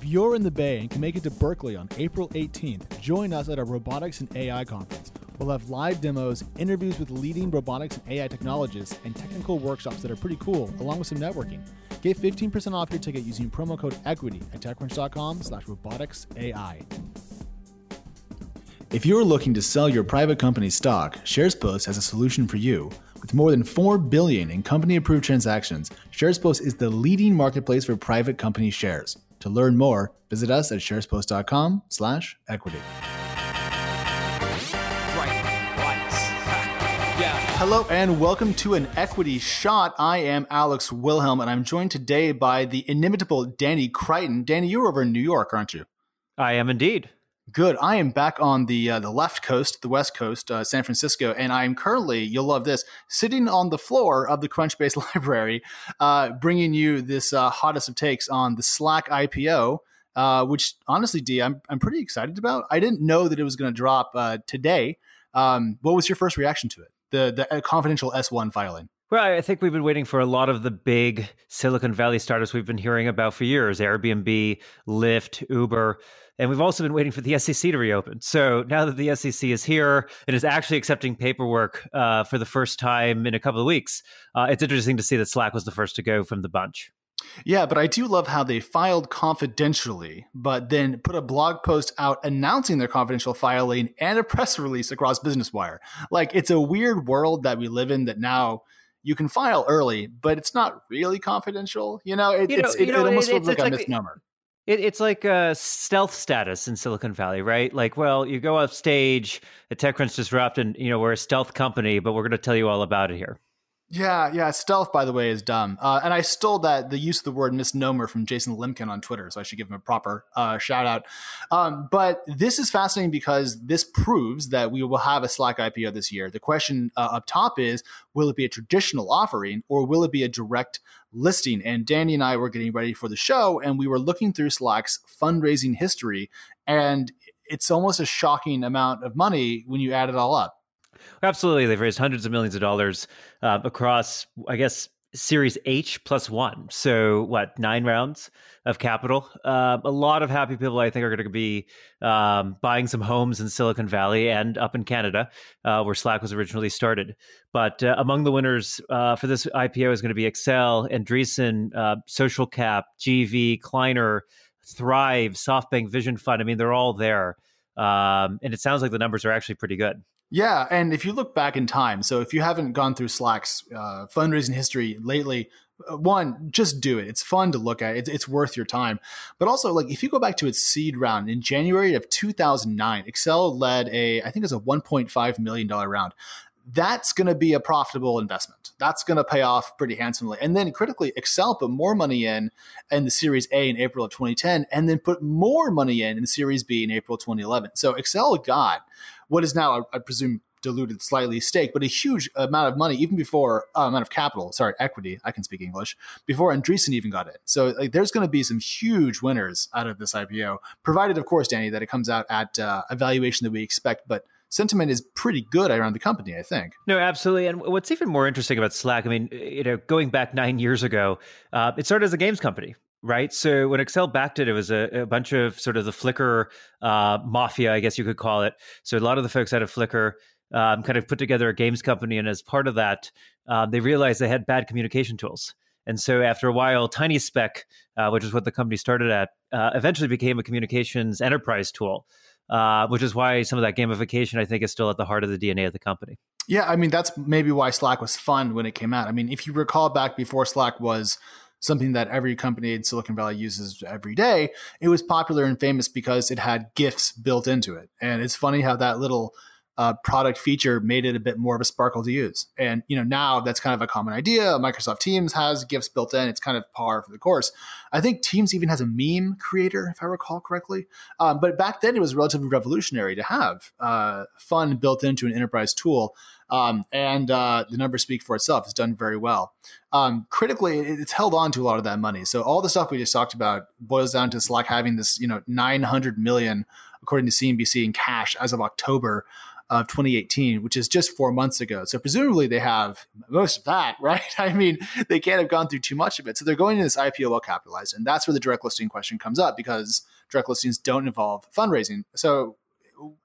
If you're in the Bay and can make it to Berkeley on April 18th, join us at our Robotics and AI conference. We'll have live demos, interviews with leading robotics and AI technologists, and technical workshops that are pretty cool, along with some networking. Get 15% off your ticket using promo code EQUITY at techcrunch.com slash roboticsai. If you're looking to sell your private company stock, SharesPost has a solution for you. With more than 4 billion in company-approved transactions, SharesPost is the leading marketplace for private company shares. To learn more, visit us at sharespost.com slash equity. Hello and welcome to an equity shot. I am Alex Wilhelm and I'm joined today by the inimitable Danny Crichton. Danny, you're over in New York, aren't you? I am indeed. Good. I am back on the uh, the left coast, the west coast, uh, San Francisco, and I am currently, you'll love this, sitting on the floor of the Crunchbase library, uh, bringing you this uh, hottest of takes on the Slack IPO. Uh, which honestly, D, I'm I'm pretty excited about. I didn't know that it was going to drop uh, today. Um, what was your first reaction to it? The the confidential S1 filing. Well, I think we've been waiting for a lot of the big Silicon Valley startups we've been hearing about for years Airbnb, Lyft, Uber. And we've also been waiting for the SEC to reopen. So now that the SEC is here and is actually accepting paperwork uh, for the first time in a couple of weeks, uh, it's interesting to see that Slack was the first to go from the bunch. Yeah, but I do love how they filed confidentially, but then put a blog post out announcing their confidential filing and a press release across Business Wire. Like, it's a weird world that we live in that now you can file early, but it's not really confidential. You know, it, you know, it, it almost it, feels like a like misnomer. It, it's like a stealth status in Silicon Valley, right? Like, well, you go off stage at TechCrunch Disrupt, and you know we're a stealth company, but we're going to tell you all about it here. Yeah, yeah. Stealth, by the way, is dumb. Uh, and I stole that the use of the word misnomer from Jason Lemkin on Twitter, so I should give him a proper uh, shout out. Um, but this is fascinating because this proves that we will have a Slack IPO this year. The question uh, up top is: Will it be a traditional offering, or will it be a direct listing? And Danny and I were getting ready for the show, and we were looking through Slack's fundraising history, and it's almost a shocking amount of money when you add it all up. Absolutely. They've raised hundreds of millions of dollars uh, across, I guess, Series H plus one. So, what, nine rounds of capital? Uh, a lot of happy people, I think, are going to be um, buying some homes in Silicon Valley and up in Canada, uh, where Slack was originally started. But uh, among the winners uh, for this IPO is going to be Accel, Andreessen, uh, Social Cap, GV, Kleiner, Thrive, SoftBank Vision Fund. I mean, they're all there. Um, and it sounds like the numbers are actually pretty good. Yeah, and if you look back in time, so if you haven't gone through Slack's uh, fundraising history lately, uh, one, just do it. It's fun to look at. It's, it's worth your time. But also, like if you go back to its seed round in January of 2009, Accel led a, I think it was a 1.5 million dollar round. That's going to be a profitable investment. That's going to pay off pretty handsomely. And then critically, Accel put more money in in the Series A in April of 2010, and then put more money in in Series B in April 2011. So Accel got what is now, I, presume, diluted slightly stake, but a huge amount of money, even before uh, amount of capital, sorry, equity. I can speak English before Andreessen even got it. So like, there's going to be some huge winners out of this IPO, provided, of course, Danny, that it comes out at uh, a valuation that we expect, but. Sentiment is pretty good around the company, I think. No, absolutely. And what's even more interesting about Slack, I mean, you know, going back nine years ago, uh, it started as a games company, right? So when Accel backed it, it was a, a bunch of sort of the Flickr uh, mafia, I guess you could call it. So a lot of the folks out of Flickr um, kind of put together a games company, and as part of that, um, they realized they had bad communication tools. And so after a while, Tiny Speck, uh, which is what the company started at, uh, eventually became a communications enterprise tool. Uh, which is why some of that gamification, I think, is still at the heart of the DNA of the company. Yeah, I mean that's maybe why Slack was fun when it came out. I mean, if you recall back before Slack was something that every company in Silicon Valley uses every day, it was popular and famous because it had GIFs built into it. And it's funny how that little uh, product feature made it a bit more of a sparkle to use. And you know now that's kind of a common idea. Microsoft Teams has GIFs built in; it's kind of par for the course. I think Teams even has a meme creator, if I recall correctly. Um, but back then, it was relatively revolutionary to have uh, fun built into an enterprise tool. Um, and uh, the numbers speak for itself. It's done very well. Um, critically, it's held on to a lot of that money. So all the stuff we just talked about boils down to Slack having this, you know, 900 million, according to CNBC, in cash as of October of 2018, which is just four months ago. So presumably they have most of that, right? I mean, they can't have gone through too much of it. So they're going to this IPO well capitalized. And that's where the direct listing question comes up because direct listings don't involve fundraising. So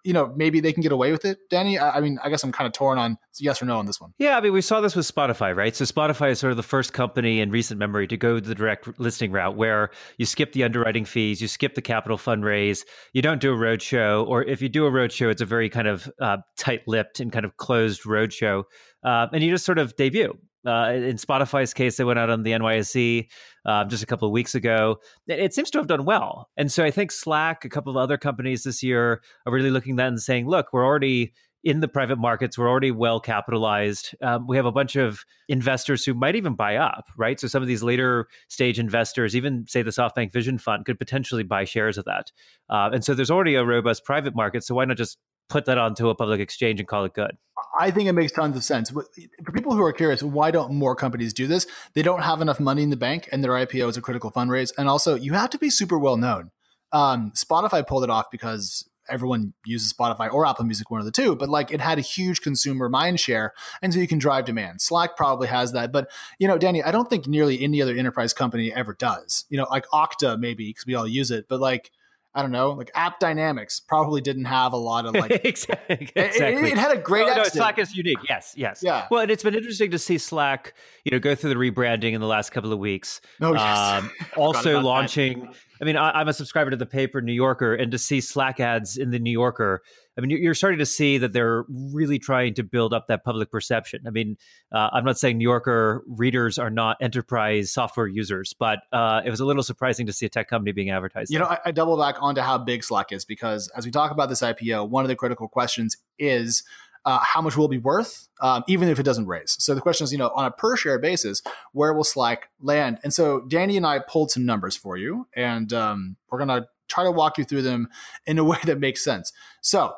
you know, maybe they can get away with it, Danny? I, I mean, I guess I'm kind of torn on yes or no on this one. Yeah, I mean, we saw this with Spotify, right? So Spotify is sort of the first company in recent memory to go the direct listing route where you skip the underwriting fees, you skip the capital fundraise, you don't do a roadshow, or if you do a roadshow, it's a very kind of uh, tight-lipped and kind of closed roadshow, uh, and you just sort of debut. Uh, in Spotify's case, they went out on the NYSE uh, just a couple of weeks ago. It, it, seems to have done well. And so I think Slack, a couple of other companies this year are really looking at that and saying, look, we're already in the private markets. We're already well capitalized. Um, we have a bunch of investors who might even buy up, right? So some of these later stage investors, even say the SoftBank Vision Fund, could potentially buy shares of that. Uh, and so there's already a robust private market. So why not just put that onto a public exchange and call it good? I think it makes tons of sense. For people who are curious, why don't more companies do this? They don't have enough money in the bank, and their IPO is a critical fundraise. And also, you have to be super well known. Um, Spotify pulled it off because everyone uses Spotify or Apple Music, one of the two, but like it had a huge consumer mind share. And so you can drive demand. Slack probably has that. But, you know, Danny, I don't think nearly any other enterprise company ever does. You know, like Okta maybe because we all use it, but like, I don't know, like App Dynamics probably didn't have a lot of like. exactly. It, it, it, had a great. No, no, Slack is unique. Yes, yes. Yeah. Well, and it's been interesting to see Slack, you know, go through the rebranding in the last couple of weeks. Oh yes. Um, also launching. That. I mean, I, am a subscriber to the paper New Yorker, and to see Slack ads in the New Yorker I mean, you're starting to see that they're really trying to build up that public perception. I mean, uh, I'm not saying New Yorker readers are not enterprise software users, but uh, it was a little surprising to see a tech company being advertised. You know, I, I double back onto how big Slack is because as we talk about this IPO, one of the critical questions is uh, how much will it be worth, um, even if it doesn't raise. So the question is, you know, on a per share basis, where will Slack land? And so Danny and I pulled some numbers for you, and um, we're gonna try to walk you through them in a way that makes sense. So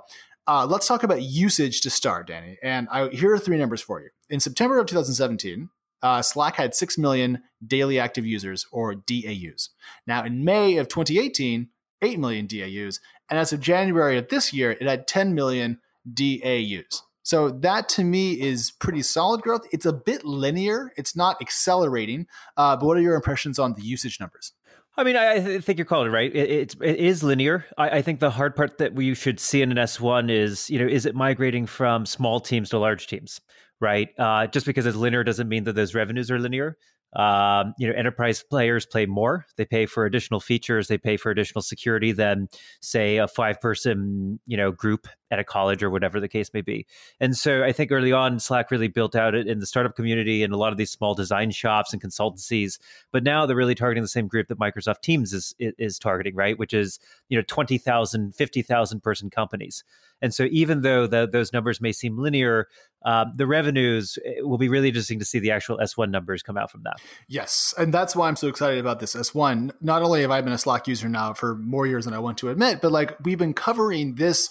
uh, let's talk about usage to start, Danny. And I, here are three numbers for you. In September of 2017, uh, Slack had 6 million daily active users or DAUs. Now, in May of 2018, 8 million DAUs. And as of January of this year, it had 10 million DAUs. So that to me is pretty solid growth. It's a bit linear, it's not accelerating. Uh, but what are your impressions on the usage numbers? I mean, I, I think you're calling it right. It, it's it is linear. I, I, think the hard part that we should see in an S one is, you know, is it migrating from small teams to large teams, right? Uh, just because it's linear doesn't mean that those revenues are linear. Um, you know, enterprise players pay more. They pay for additional features. They pay for additional security than, say, a five-person, you know, group at a college or whatever the case may be. And so, I think early on, Slack really built out in the startup community and a lot of these small design shops and consultancies. But now they're really targeting the same group that Microsoft Teams is is targeting, right? Which is you know 20,000, 50,000 person companies. And so, even though the, those numbers may seem linear, uh, the revenues will be really interesting to see the actual S1 numbers come out from that. Yes. And that's why I'm so excited about this S1. Not only have I been a Slack user now for more years than I want to admit, but like we've been covering this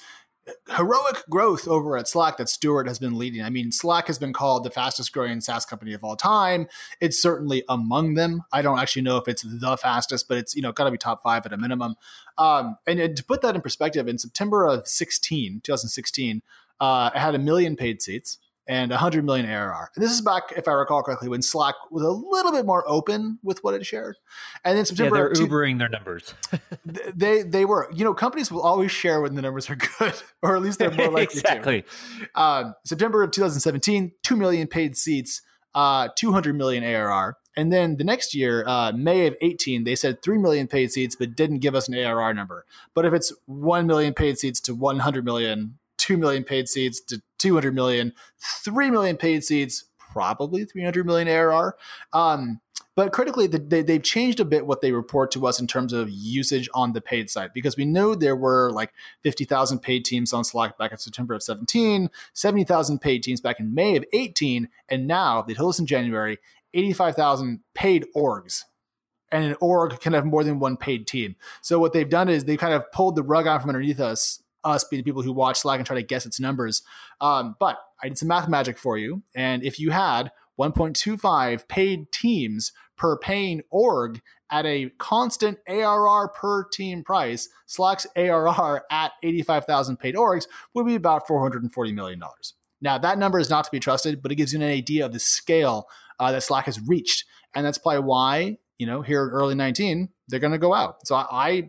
heroic growth over at Slack that Stewart has been leading. I mean, Slack has been called the fastest growing SaaS company of all time. It's certainly among them. I don't actually know if it's the fastest, but it's you know got to be top five at a minimum. Um, and, and, to put that in perspective, in September of 16, 2016, uh, it had a million paid seats and 100 million ARR. And this is back, if I recall correctly, when Slack was a little bit more open with what it shared. And in September, yeah, they're two, Ubering their numbers. they they were, you know, companies will always share when the numbers are good, or at least they're more likely exactly. to. Um, September of 2017, 2 million paid seats, uh, 200 million ARR. And then the next year, uh, May of 18, they said 3 million paid seats, but didn't give us an ARR number. But if it's 1 million paid seats to 100 million, 2 million paid seats to 200 million, 3 million paid seats, probably 300 million ARR. Um, but critically, they, they've changed a bit what they report to us in terms of usage on the paid side because we know there were like 50,000 paid teams on Slack back in September of 17, 70,000 paid teams back in May of 18, and now they told us in January 85,000 paid orgs and an org can have more than one paid team. So what they've done is they kind of pulled the rug out from underneath us us being the people who watch Slack and try to guess its numbers. Um, but I did some math magic for you. And if you had 1.25 paid teams per paying org at a constant ARR per team price, Slack's ARR at 85,000 paid orgs would be about $440 million. Now, that number is not to be trusted, but it gives you an idea of the scale uh, that Slack has reached. And that's probably why, you know, here in early 19, they're going to go out. So I, I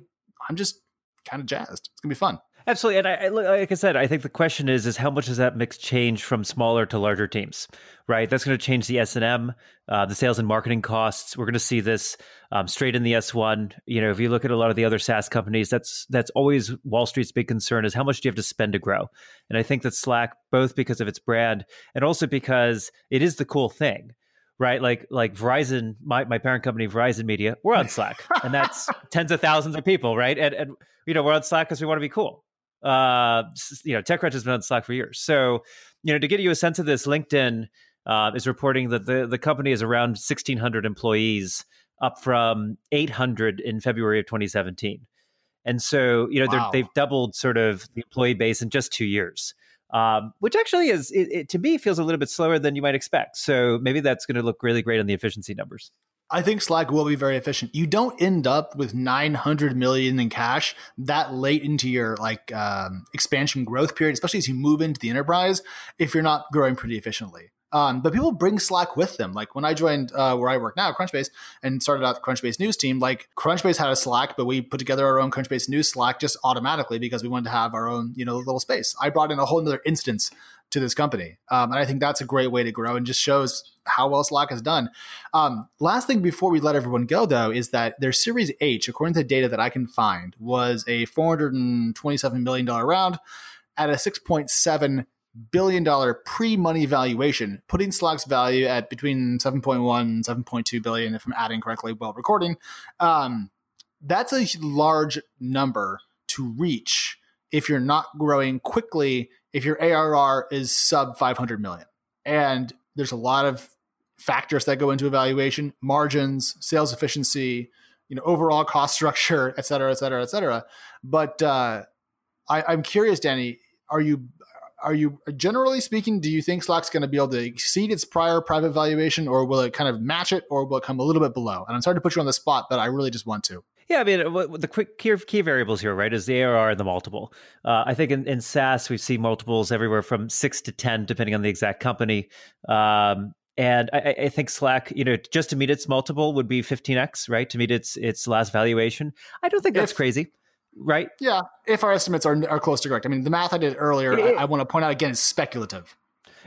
I'm just kind of jazzed. It's going to be fun. Absolutely, and I, I, like I said, I think the question is is how much does that mix change from smaller to larger teams, right? That's going to change the S and M, uh, the sales and marketing costs. We're going to see this um, straight in the S one. You know, if you look at a lot of the other SaaS companies, that's that's always Wall Street's big concern is how much do you have to spend to grow? And I think that Slack, both because of its brand and also because it is the cool thing right? Like like Verizon, my, my parent company, Verizon Media, we're on Slack, and that's tens of thousands of people, right? And and you know we're on Slack because we want to be cool. Uh, you know, TechCrunch has been on Slack for years, so you know to get you a sense of this, LinkedIn uh, is reporting that the the company is around 1,600 employees, up from 800 in February of 2017. And so, you know, wow. they've doubled sort of the employee base in just two years um, which actually is it, it, to me feels a little bit slower than you might expect. So maybe that's going to look really great on the efficiency numbers. I think Slack will be very efficient. You don't end up with 900 million in cash that late into your like um, expansion growth period, especially as you move into the enterprise, if you're not growing pretty efficiently. Um, but people bring Slack with them. Like when I joined uh, where I work now, Crunchbase, and started out the Crunchbase News team, like Crunchbase had a Slack, but we put together our own Crunchbase News Slack just automatically because we wanted to have our own, you know, little space. I brought in a whole other instance to this company. Um, and I think that's a great way to grow and just shows how well Slack has done. Um, last thing before we let everyone go, though, is that their Series H, according to the data that I can find, was a $427 million round at a 6.7 billion dollar pre-money valuation, putting Slack's value at between 7.1 and 7.2 billion, if I'm adding correctly while recording. Um, that's a large number to reach if you're not growing quickly, if your ARR is sub 500 million. And there's a lot of factors that go into evaluation, margins, sales efficiency, you know, overall cost structure, et cetera, et cetera, et cetera. But uh, I, I'm curious, Danny, are you are you generally speaking do you think slack's going to be able to exceed its prior private valuation or will it kind of match it or will it come a little bit below and i'm sorry to put you on the spot but i really just want to yeah, I mean, the quick key, key variables here, right, is the ARR and the multiple. Uh, I think in, in SaaS, we see multiples everywhere from six to 10, depending on the exact company. Um, and I, I, think Slack, you know, just to meet its multiple would be 15x, right? To meet its its last valuation. I don't think that's if, crazy right? Yeah, if our estimates are, are close to correct. I mean, the math I did earlier, it, I, I, want to point out again, is speculative.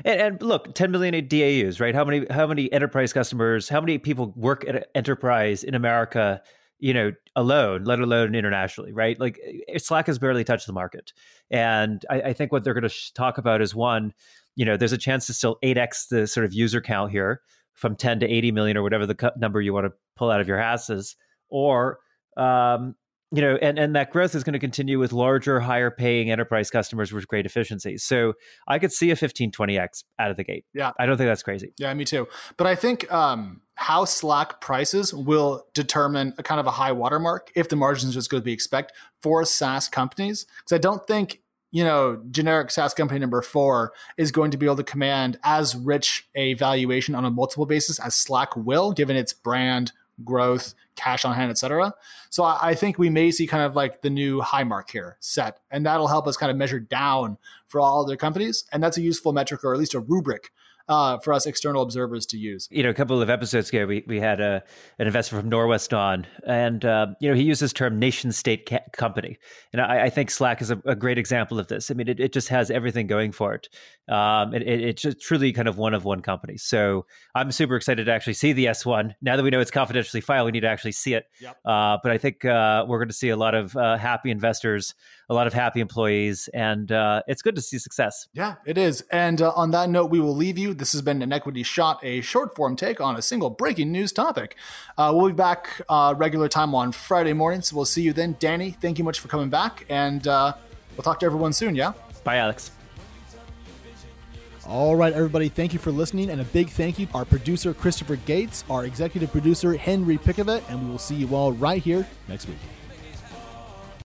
And, and, look, 10 million DAUs, right? How many how many enterprise customers? How many people work at enterprise in America? You know, alone, let alone internationally, right? Like eh, Slack has barely touched the market, and I, I think what they're going to talk about is one, you know, there's a chance to still 8x the sort of user count here from 10 to 80 million or whatever the number you want to pull out of your asses, or um, you know, and, and that growth is going to continue with larger, higher paying enterprise customers with great efficiency. So I could see a 15, 20x out of the gate. Yeah. I don't think that's crazy. Yeah, me too. But I think um, how Slack prices will determine a kind of a high watermark if the margins just go to be expect for SaaS companies. Because I don't think you know, generic SaaS company number four is going to be able to command as rich a valuation on a multiple basis as Slack will, given its brand, growth, cash on hand, etc. So I, I, think we may see kind of like the new high mark here set, and that'll help us kind of measure down for all other companies, and that's a useful metric or at least a rubric uh, for us external observers to use. You know, a couple of episodes ago, we, we had a, an investor from Norwest on, and uh, you know he used this term nation state ca- company, and I, I, think Slack is a, a, great example of this. I mean, it, it just has everything going for it. Um, it, it, it's just truly kind of one of one company. So I'm super excited to actually see the S1. Now that we know it's confidentially filed, we need to actually see it. Yep. Uh, but I think uh, we're going to see a lot of uh, happy investors, a lot of happy employees, and uh, it's good to see success. Yeah, it is. And uh, on that note, we will leave you. This has been an Equity Shot, a short form take on a single breaking news topic. Uh, we'll be back regular time on Friday morning, so we'll see you then. Danny, thank you much for coming back, and we'll talk to everyone soon. Yeah. Bye, Alex. All right, everybody, thank you for listening, and a big thank you to our producer, Christopher Gates, our executive producer, Henry Pickavet, and we will see you all right here next week.